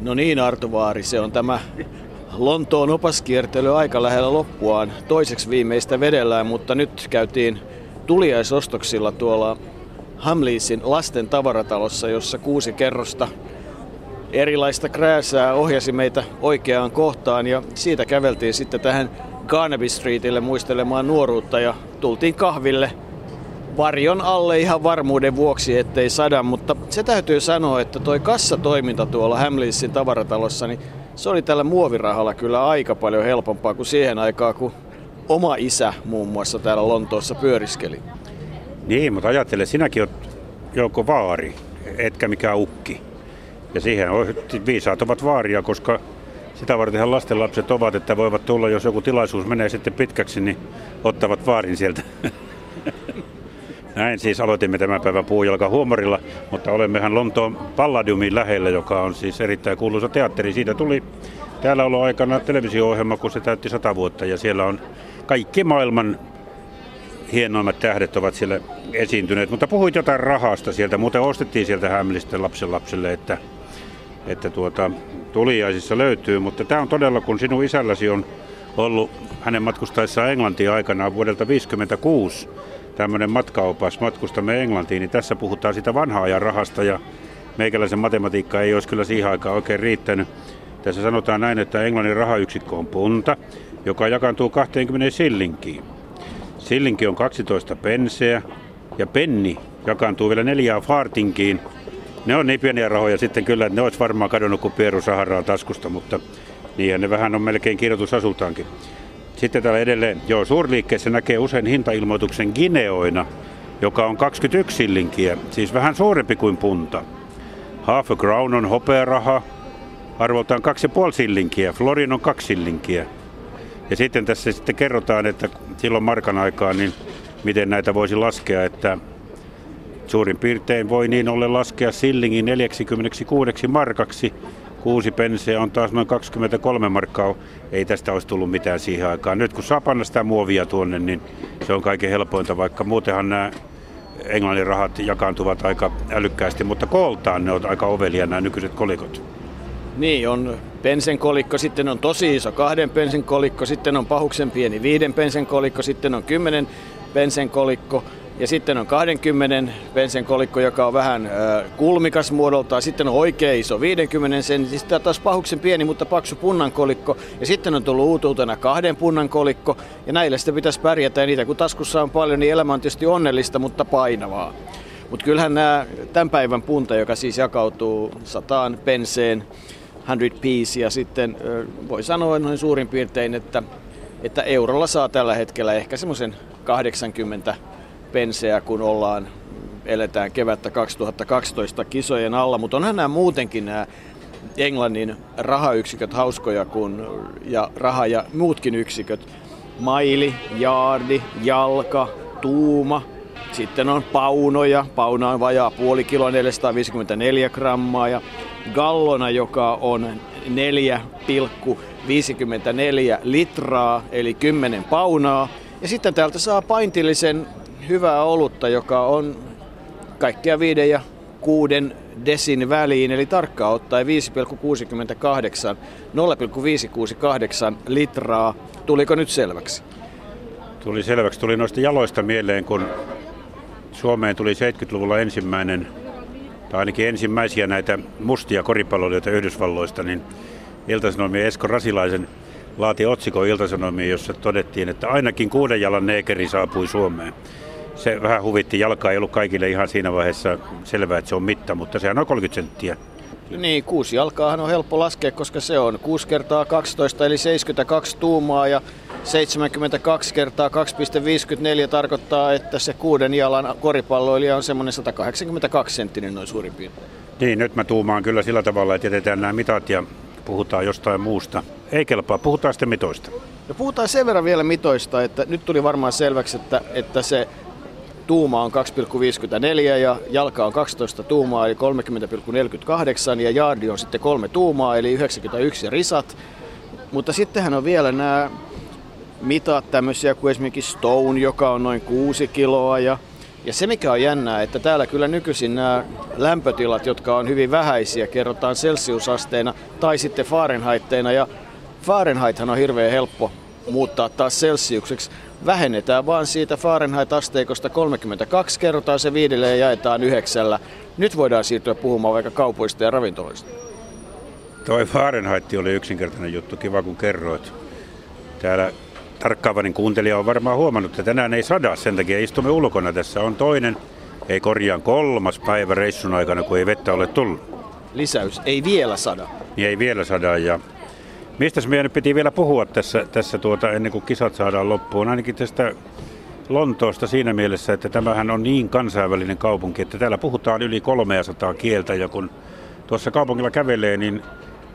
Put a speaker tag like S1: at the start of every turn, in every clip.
S1: No niin Arto Vaari, se on tämä Lontoon opaskiertely aika lähellä loppuaan. Toiseksi viimeistä vedellään, mutta nyt käytiin tuliaisostoksilla tuolla Hamleasin lasten tavaratalossa, jossa kuusi kerrosta erilaista krääsää ohjasi meitä oikeaan kohtaan ja siitä käveltiin sitten tähän Carnaby Streetille muistelemaan nuoruutta ja tultiin kahville varjon alle ihan varmuuden vuoksi, ettei sada, mutta se täytyy sanoa, että toi kassatoiminta tuolla Hamleasin tavaratalossa, niin se oli tällä muovirahalla kyllä aika paljon helpompaa kuin siihen aikaan, kun oma isä muun muassa täällä Lontoossa pyöriskeli.
S2: Niin, mutta ajattele, sinäkin olet joko vaari, etkä mikään ukki. Ja siihen on, viisaat ovat vaaria, koska sitä vartenhan lastenlapset ovat, että voivat tulla, jos joku tilaisuus menee sitten pitkäksi, niin ottavat vaarin sieltä. Näin siis aloitimme tämän päivän puujalka huumorilla, mutta olemmehan Lontoon Palladiumin lähellä, joka on siis erittäin kuuluisa teatteri. Siitä tuli täällä ollut aikana televisio-ohjelma, kun se täytti sata vuotta ja siellä on kaikki maailman hienoimmat tähdet ovat siellä esiintyneet. Mutta puhuit jotain rahasta sieltä, muuten ostettiin sieltä Hämlisten lapsen lapselle, että, että tuota, tuliaisissa löytyy. Mutta tämä on todella, kun sinun isälläsi on ollut hänen matkustaessaan Englantiin aikanaan vuodelta 1956 tämmöinen matkaopas Matkustamme Englantiin, niin tässä puhutaan sitä vanhaa ajan rahasta ja meikäläisen matematiikka ei olisi kyllä siihen aikaan oikein riittänyt. Tässä sanotaan näin, että Englannin rahayksikkö on punta, joka jakantuu 20 sillinkiin. Sillinki on 12 penseä ja penni jakaantuu vielä neljään fartinkiin. Ne on niin pieniä rahoja sitten kyllä, että ne olisi varmaan kadonnut kuin pieru Saharaa taskusta, mutta niinhän ne vähän on melkein kirjoitusasultaankin. Sitten täällä edelleen, joo, suurliikkeessä näkee usein hintailmoituksen gineoina, joka on 21 sillinkiä, siis vähän suurempi kuin punta. Half a crown on hopearaha, arvoltaan 2,5 sillinkiä, florin on 2 sillinkiä. Ja sitten tässä sitten kerrotaan, että silloin markan aikaa, niin miten näitä voisi laskea, että suurin piirtein voi niin ollen laskea sillingin 46 markaksi, Kuusi penseä on taas noin 23 markkaa. Ei tästä olisi tullut mitään siihen aikaan. Nyt kun saa sitä muovia tuonne, niin se on kaiken helpointa, vaikka muutenhan nämä englannin rahat jakaantuvat aika älykkäästi, mutta kooltaan ne on aika ovelia nämä nykyiset kolikot.
S1: Niin, on pensen kolikko, sitten on tosi iso kahden pensen kolikko, sitten on pahuksen pieni viiden pensen kolikko, sitten on kymmenen pensen kolikko, ja sitten on 20 pensen kolikko, joka on vähän äh, kulmikas muodoltaan. Sitten on oikein iso 50 sen, siis taas pahuksen pieni, mutta paksu punnan kolikko. Ja sitten on tullut uutuutena kahden punnan kolikko. Ja näillä sitten pitäisi pärjätä. Ja niitä kun taskussa on paljon, niin elämä on tietysti onnellista, mutta painavaa. Mutta kyllähän nämä tämän päivän punta, joka siis jakautuu sataan penseen, 100 piece, ja sitten voi sanoa noin suurin piirtein, että, että eurolla saa tällä hetkellä ehkä semmoisen 80 penseä, kun ollaan, eletään kevättä 2012 kisojen alla, mutta onhan nämä muutenkin nämä Englannin rahayksiköt hauskoja kun, ja raha- ja muutkin yksiköt. Maili, jaardi, jalka, tuuma, sitten on paunoja, pauna on vajaa puoli kiloa 454 grammaa ja gallona, joka on 4,54 litraa eli 10 paunaa. Ja sitten täältä saa paintillisen hyvää olutta, joka on kaikkea viiden ja kuuden desin väliin, eli tarkkaan ottaen 5,68, 0,568 litraa. Tuliko nyt selväksi?
S2: Tuli selväksi. Tuli noista jaloista mieleen, kun Suomeen tuli 70-luvulla ensimmäinen, tai ainakin ensimmäisiä näitä mustia koripalloilijoita Yhdysvalloista, niin Iltasanomien Esko Rasilaisen laati otsikko Iltasanomien, jossa todettiin, että ainakin kuuden jalan neekeri saapui Suomeen se vähän huvitti. Jalka ei ollut kaikille ihan siinä vaiheessa selvää, että se on mitta, mutta sehän on 30 senttiä.
S1: Niin, kuusi jalkaahan on helppo laskea, koska se on 6 kertaa 12 eli 72 tuumaa ja 72 kertaa 2,54 tarkoittaa, että se kuuden jalan koripalloilija on semmoinen 182 senttinen noin suurin piirtein.
S2: Niin, nyt mä tuumaan kyllä sillä tavalla, että jätetään nämä mitat ja puhutaan jostain muusta. Ei kelpaa, puhutaan sitten mitoista.
S1: No puhutaan sen verran vielä mitoista, että nyt tuli varmaan selväksi, että, että se tuuma on 2,54 ja jalka on 12 tuumaa eli 30,48 ja jaardi on sitten kolme tuumaa eli 91 risat. Mutta sittenhän on vielä nämä mitat tämmöisiä kuin esimerkiksi Stone, joka on noin 6 kiloa ja Ja se mikä on jännää, että täällä kyllä nykyisin nämä lämpötilat, jotka on hyvin vähäisiä, kerrotaan celsiusasteina tai sitten Fahrenheitteina. Ja Fahrenheithan on hirveän helppo muuttaa taas celsiukseksi. Vähennetään vaan siitä Fahrenheit-asteikosta 32, kerrotaan se viidelle ja jaetaan yhdeksällä. Nyt voidaan siirtyä puhumaan vaikka kaupoista ja ravintoloista.
S2: Toi Fahrenheit oli yksinkertainen juttu, kiva kun kerroit. Täällä tarkkaavainen kuuntelija on varmaan huomannut, että tänään ei sada, sen takia istumme ulkona. Tässä on toinen, ei korjaan kolmas päivä reissun aikana, kun ei vettä ole tullut.
S1: Lisäys, ei vielä sada.
S2: Niin ei vielä sada ja mistä meidän nyt piti vielä puhua tässä, tässä tuota, ennen kuin kisat saadaan loppuun, ainakin tästä Lontoosta siinä mielessä, että tämähän on niin kansainvälinen kaupunki, että täällä puhutaan yli 300 kieltä ja kun tuossa kaupungilla kävelee, niin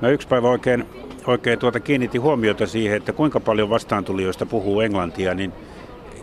S2: mä yksi päivä oikein oikein tuota kiinnitti huomiota siihen, että kuinka paljon vastaantulijoista puhuu englantia, niin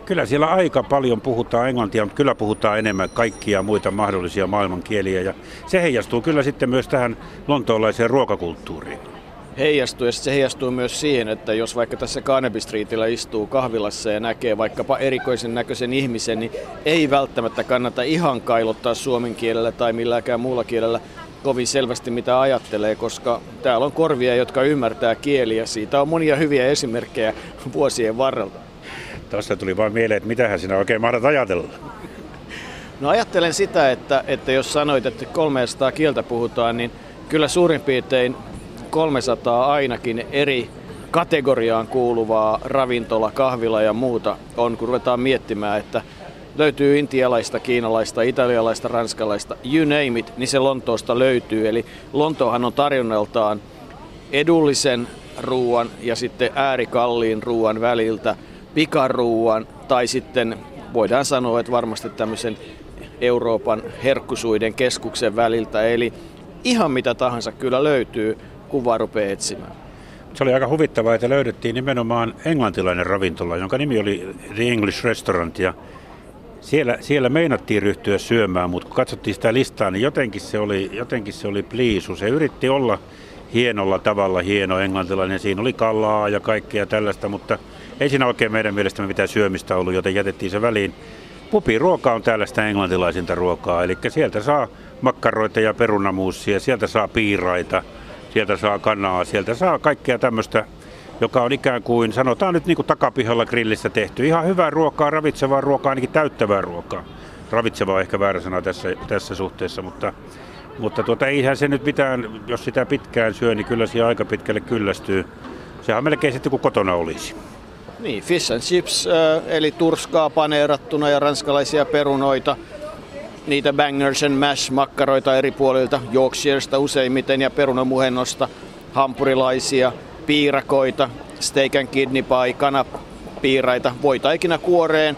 S2: kyllä siellä aika paljon puhutaan englantia, mutta kyllä puhutaan enemmän kaikkia muita mahdollisia maailmankieliä. Ja se heijastuu kyllä sitten myös tähän lontoolaiseen ruokakulttuuriin.
S1: Heijastuu ja se heijastuu myös siihen, että jos vaikka tässä Carnaby Streetillä istuu kahvilassa ja näkee vaikkapa erikoisen näköisen ihmisen, niin ei välttämättä kannata ihan kailottaa suomen kielellä tai milläkään muulla kielellä, kovin selvästi mitä ajattelee, koska täällä on korvia, jotka ymmärtää kieliä. Siitä on monia hyviä esimerkkejä vuosien varrelta.
S2: Tuossa tuli vain mieleen, että mitähän sinä oikein mahdat ajatella.
S1: No ajattelen sitä, että, että jos sanoit, että 300 kieltä puhutaan, niin kyllä suurin piirtein 300 ainakin eri kategoriaan kuuluvaa ravintola, kahvila ja muuta on, kun ruvetaan miettimään, että löytyy intialaista, kiinalaista, italialaista, ranskalaista, you name it, niin se Lontoosta löytyy. Eli Lontoohan on tarjonnaltaan edullisen ruoan ja sitten äärikalliin ruoan väliltä pikaruuan tai sitten voidaan sanoa, että varmasti tämmöisen Euroopan herkkusuiden keskuksen väliltä. Eli ihan mitä tahansa kyllä löytyy, kun vaan rupeaa etsimään.
S2: Se oli aika huvittavaa, että löydettiin nimenomaan englantilainen ravintola, jonka nimi oli The English Restaurant. Ja siellä, siellä meinattiin ryhtyä syömään, mutta kun katsottiin sitä listaa, niin jotenkin se oli, jotenkin se oli pliisu. Se yritti olla hienolla tavalla hieno englantilainen. Siinä oli kalaa ja kaikkea tällaista, mutta ei siinä oikein meidän mielestämme mitään syömistä ollut, joten jätettiin se väliin. Pupiruoka on täällä sitä englantilaisinta ruokaa, eli sieltä saa makkaroita ja perunamuussia, sieltä saa piiraita, sieltä saa kanaa, sieltä saa kaikkea tämmöistä joka on ikään kuin, sanotaan nyt niin kuin takapihalla grillissä tehty. Ihan hyvää ruokaa, ravitsevaa ruokaa, ainakin täyttävää ruokaa. Ravitseva on ehkä väärä sana tässä, tässä suhteessa, mutta, mutta tuota, eihän se nyt mitään, jos sitä pitkään syö, niin kyllä siihen aika pitkälle kyllästyy. Sehän melkein sitten kuin kotona olisi.
S1: Niin, fish and chips, äh, eli turskaa paneerattuna ja ranskalaisia perunoita. Niitä bangers and mash makkaroita eri puolilta, Yorkshiresta useimmiten ja perunamuhennosta, hampurilaisia – piirakoita, steak and kidney pie, kanapiiraita, voitaikina kuoreen,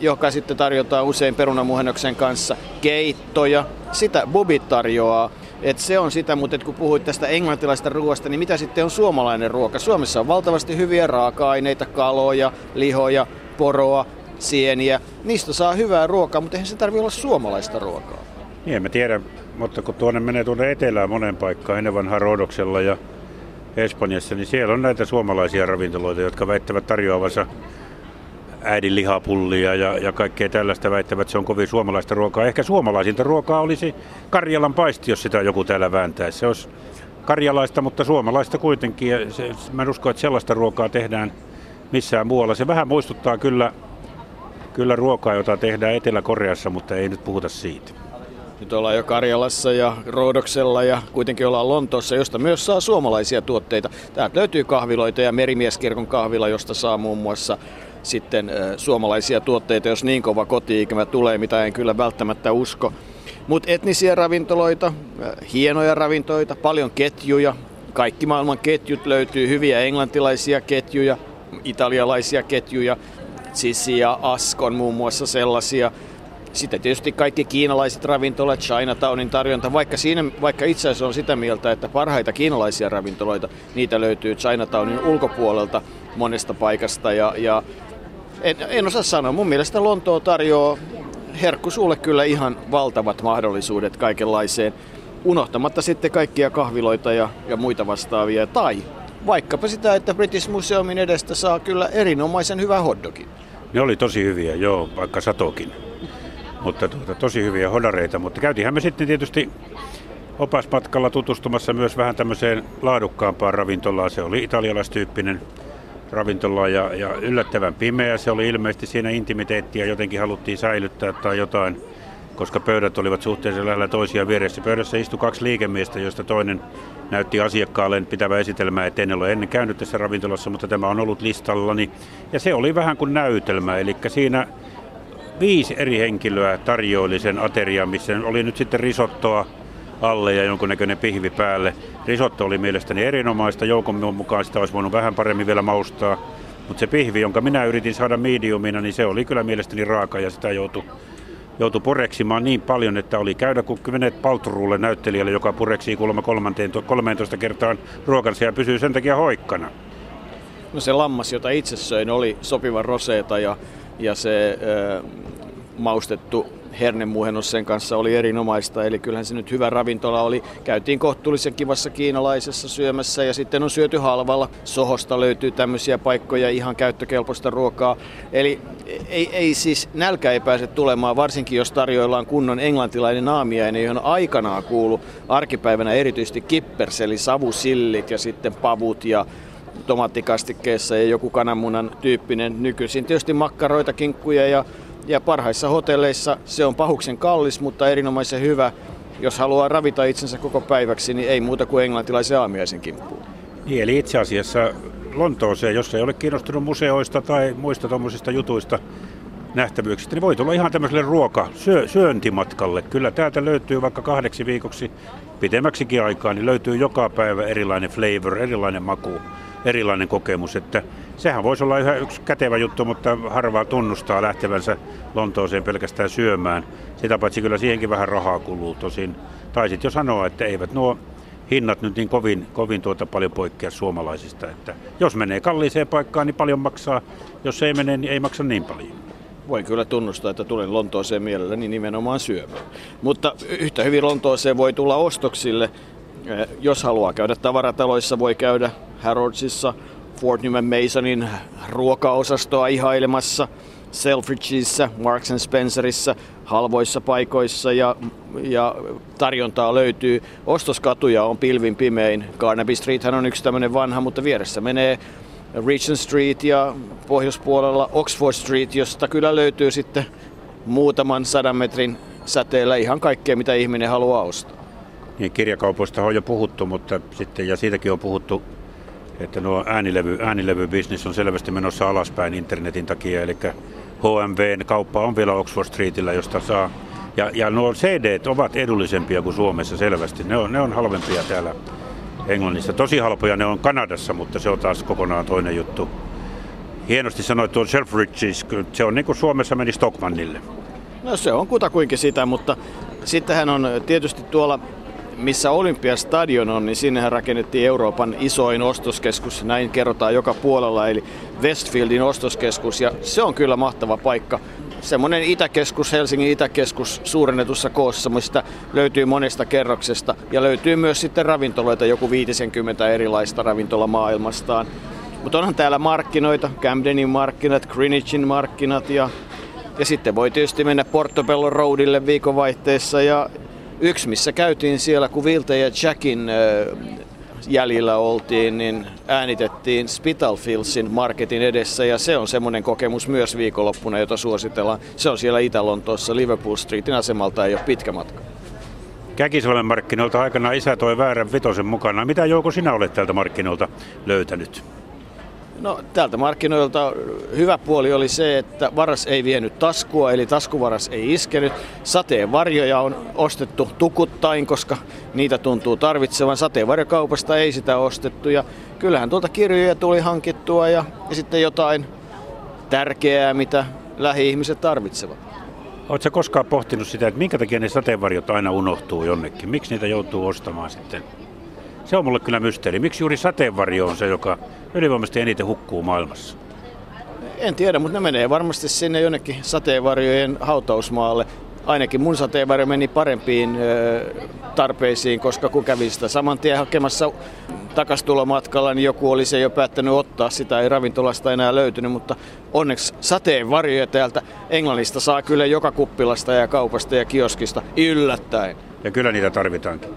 S1: joka sitten tarjotaan usein perunamuhennoksen kanssa, keittoja, sitä bubit tarjoaa. Et se on sitä, mutta kun puhuit tästä englantilaista ruoasta, niin mitä sitten on suomalainen ruoka? Suomessa on valtavasti hyviä raaka-aineita, kaloja, lihoja, poroa, sieniä. Niistä saa hyvää ruokaa, mutta eihän se tarvitse olla suomalaista ruokaa.
S2: Niin, mä tiedän, mutta kun tuonne menee tuonne etelään monen paikkaan ennen vanhaa Rodoksella ja Espanjassa, niin siellä on näitä suomalaisia ravintoloita, jotka väittävät tarjoavansa äidin lihapullia ja, ja kaikkea tällaista väittävät, että se on kovin suomalaista ruokaa. Ehkä suomalaisinta ruokaa olisi Karjalan paisti, jos sitä joku täällä vääntäisi. Se olisi karjalaista, mutta suomalaista kuitenkin. Ja se, mä en usko, että sellaista ruokaa tehdään missään muualla. Se vähän muistuttaa kyllä, kyllä ruokaa, jota tehdään Etelä-Koreassa, mutta ei nyt puhuta siitä.
S1: Nyt ollaan jo Karjalassa ja Roodoksella ja kuitenkin ollaan Lontoossa, josta myös saa suomalaisia tuotteita. Täältä löytyy kahviloita ja Merimieskirkon kahvila, josta saa muun muassa sitten suomalaisia tuotteita, jos niin kova koti tulee, mitä en kyllä välttämättä usko. Mutta etnisiä ravintoloita, hienoja ravintoita, paljon ketjuja. Kaikki maailman ketjut löytyy, hyviä englantilaisia ketjuja, italialaisia ketjuja, Sisi ja Askon muun muassa sellaisia – sitten tietysti kaikki kiinalaiset ravintolat, Chinatownin tarjonta, vaikka, siinä, vaikka itse asiassa on sitä mieltä, että parhaita kiinalaisia ravintoloita, niitä löytyy Chinatownin ulkopuolelta monesta paikasta. Ja, ja en, en osaa sanoa, mun mielestä Lontoo tarjoaa herkku sulle kyllä ihan valtavat mahdollisuudet kaikenlaiseen, unohtamatta sitten kaikkia kahviloita ja, ja muita vastaavia. Tai vaikkapa sitä, että British Museumin edestä saa kyllä erinomaisen hyvä hotdogin.
S2: Ne oli tosi hyviä, joo, vaikka satokin. mutta tuota, tosi hyviä hodareita. Mutta käytiinhän me sitten tietysti opasmatkalla tutustumassa myös vähän tämmöiseen laadukkaampaan ravintolaan. Se oli italialaistyyppinen ravintola ja, ja yllättävän pimeä. Se oli ilmeisesti siinä intimiteettiä jotenkin haluttiin säilyttää tai jotain, koska pöydät olivat suhteellisen lähellä toisia vieressä. Pöydässä istui kaksi liikemiestä, joista toinen näytti asiakkaalle pitävä esitelmää, että en ole ennen käynyt tässä ravintolassa, mutta tämä on ollut listallani. Ja se oli vähän kuin näytelmä, eli siinä viisi eri henkilöä tarjoili sen aterian, missä oli nyt sitten risottoa, alle ja jonkunnäköinen pihvi päälle. Risotto oli mielestäni erinomaista, joukon mukaan sitä olisi voinut vähän paremmin vielä maustaa. Mutta se pihvi, jonka minä yritin saada mediumina, niin se oli kyllä mielestäni raaka ja sitä joutui, joutui pureksimaan niin paljon, että oli käydä kuin menet palturuulle näyttelijälle, joka pureksii kuulemma 13 kertaan ruokansa ja pysyy sen takia hoikkana.
S1: No se lammas, jota itse söin, oli sopiva roseeta ja, ja se äh, maustettu hernemuhennus sen kanssa oli erinomaista, eli kyllähän se nyt hyvä ravintola oli. Käytiin kohtuullisen kivassa kiinalaisessa syömässä ja sitten on syöty halvalla. Sohosta löytyy tämmöisiä paikkoja, ihan käyttökelpoista ruokaa. Eli ei, ei siis nälkä ei pääse tulemaan, varsinkin jos tarjoillaan kunnon englantilainen aamiainen, johon aikanaan kuulu arkipäivänä erityisesti kippers, eli savusillit ja sitten pavut ja tomaattikastikkeessa ja joku kananmunan tyyppinen nykyisin. Tietysti makkaroita, kinkkuja ja ja parhaissa hotelleissa se on pahuksen kallis, mutta erinomaisen hyvä. Jos haluaa ravita itsensä koko päiväksi, niin ei muuta kuin englantilaisen aamiaisen kimppuun.
S2: Niin, eli itse asiassa Lontooseen, jos ei ole kiinnostunut museoista tai muista tuommoisista jutuista, nähtävyyksistä, niin voi tulla ihan tämmöiselle ruoka, syö, syöntimatkalle. Kyllä täältä löytyy vaikka kahdeksi viikoksi pitemmäksikin aikaa, niin löytyy joka päivä erilainen flavor, erilainen maku, erilainen kokemus. Että sehän voisi olla ihan yksi kätevä juttu, mutta harvaa tunnustaa lähtevänsä Lontooseen pelkästään syömään. Sitä paitsi kyllä siihenkin vähän rahaa kuluu tosin. Taisit jo sanoa, että eivät nuo hinnat nyt niin kovin, kovin tuota paljon poikkea suomalaisista. Että jos menee kalliiseen paikkaan, niin paljon maksaa. Jos ei mene, niin ei maksa niin paljon
S1: voin kyllä tunnustaa, että tulen Lontooseen mielelläni nimenomaan syömään. Mutta yhtä hyvin Lontooseen voi tulla ostoksille. Eh, jos haluaa käydä tavarataloissa, voi käydä Harrodsissa, Fort Newman Masonin ruokaosastoa ihailemassa, Selfridgeissa, Marks Spencerissa, halvoissa paikoissa ja, ja tarjontaa löytyy. Ostoskatuja on pilvin pimein. Carnaby Street on yksi tämmöinen vanha, mutta vieressä menee Regent Street ja pohjoispuolella Oxford Street, josta kyllä löytyy sitten muutaman sadan metrin säteellä ihan kaikkea, mitä ihminen haluaa ostaa.
S2: Niin, kirjakaupoista on jo puhuttu, mutta sitten, ja siitäkin on puhuttu, että nuo äänilevy, äänilevybisnis on selvästi menossa alaspäin internetin takia, eli HMVn kauppa on vielä Oxford Streetillä, josta saa, ja, ja nuo CD ovat edullisempia kuin Suomessa selvästi, ne on, ne on halvempia täällä Englannissa. Tosi halpoja ne on Kanadassa, mutta se on taas kokonaan toinen juttu. Hienosti sanoit tuon Selfridges, se on niin kuin Suomessa meni Stockmannille.
S1: No se on kutakuinkin sitä, mutta sittenhän on tietysti tuolla missä Olympiastadion on, niin sinnehän rakennettiin Euroopan isoin ostoskeskus, näin kerrotaan joka puolella, eli Westfieldin ostoskeskus, ja se on kyllä mahtava paikka. Semmoinen itäkeskus, Helsingin itäkeskus suurennetussa koossa, mistä löytyy monesta kerroksesta. Ja löytyy myös sitten ravintoloita, joku 50 erilaista ravintola maailmastaan. Mutta onhan täällä markkinoita, Camdenin markkinat, Greenwichin markkinat ja, ja sitten voi tietysti mennä Portobello Roadille viikonvaihteessa ja yksi missä käytiin siellä, kun Vilte ja Jackin jäljillä oltiin, niin äänitettiin Spitalfieldsin marketin edessä ja se on semmoinen kokemus myös viikonloppuna, jota suositellaan. Se on siellä Itä-Lontoossa Liverpool Streetin asemalta, ei ole pitkä matka.
S2: Käkisalmen markkinoilta aikana isä toi väärän vitosen mukana. Mitä Jouko sinä olet tältä markkinoilta löytänyt?
S1: No tältä markkinoilta hyvä puoli oli se, että varas ei vienyt taskua, eli taskuvaras ei iskenyt. Sateenvarjoja on ostettu tukuttain, koska niitä tuntuu tarvitsevan. Sateenvarjokaupasta ei sitä ostettu ja kyllähän tuolta kirjoja tuli hankittua ja, ja sitten jotain tärkeää, mitä lähi-ihmiset tarvitsevat.
S2: Oletko koskaan pohtinut sitä, että minkä takia ne sateenvarjot aina unohtuu jonnekin? Miksi niitä joutuu ostamaan sitten? Se on mulle kyllä mysteeri. Miksi juuri sateenvarjo on se, joka ylivoimaisesti eniten hukkuu maailmassa?
S1: En tiedä, mutta ne menee varmasti sinne jonnekin sateenvarjojen hautausmaalle. ainakin mun sateenvarjo meni parempiin tarpeisiin, koska kun kävin sitä saman tien hakemassa takastulomatkalla, niin joku oli se jo päättänyt ottaa. Sitä ei ravintolasta enää löytynyt, mutta onneksi sateenvarjoja täältä Englannista saa kyllä joka kuppilasta ja kaupasta ja kioskista yllättäen.
S2: Ja kyllä niitä tarvitaankin.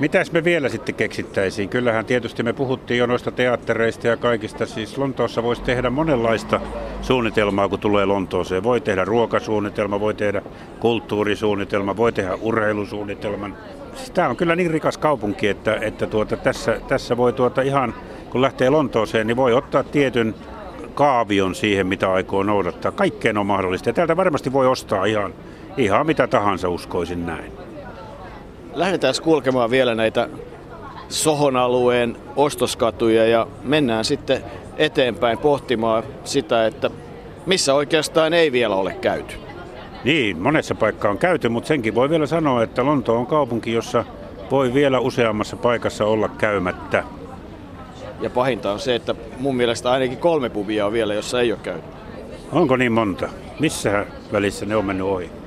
S2: Mitäs me vielä sitten keksittäisiin? Kyllähän tietysti me puhuttiin jo noista teattereista ja kaikista. Siis Lontoossa voisi tehdä monenlaista suunnitelmaa, kun tulee Lontooseen. Voi tehdä ruokasuunnitelma, voi tehdä kulttuurisuunnitelma, voi tehdä urheilusuunnitelman. Siis tämä on kyllä niin rikas kaupunki, että, että tuota, tässä, tässä voi tuota ihan, kun lähtee Lontooseen, niin voi ottaa tietyn kaavion siihen, mitä aikoo noudattaa. Kaikkeen on mahdollista. Ja täältä varmasti voi ostaa ihan, ihan mitä tahansa, uskoisin näin.
S1: Lähdetään kulkemaan vielä näitä Sohon alueen ostoskatuja ja mennään sitten eteenpäin pohtimaan sitä, että missä oikeastaan ei vielä ole käyty.
S2: Niin, monessa paikkaa on käyty, mutta senkin voi vielä sanoa, että Lonto on kaupunki, jossa voi vielä useammassa paikassa olla käymättä.
S1: Ja pahinta on se, että mun mielestä ainakin kolme pubia on vielä, jossa ei ole käyty.
S2: Onko niin monta? Missä välissä ne on mennyt ohi?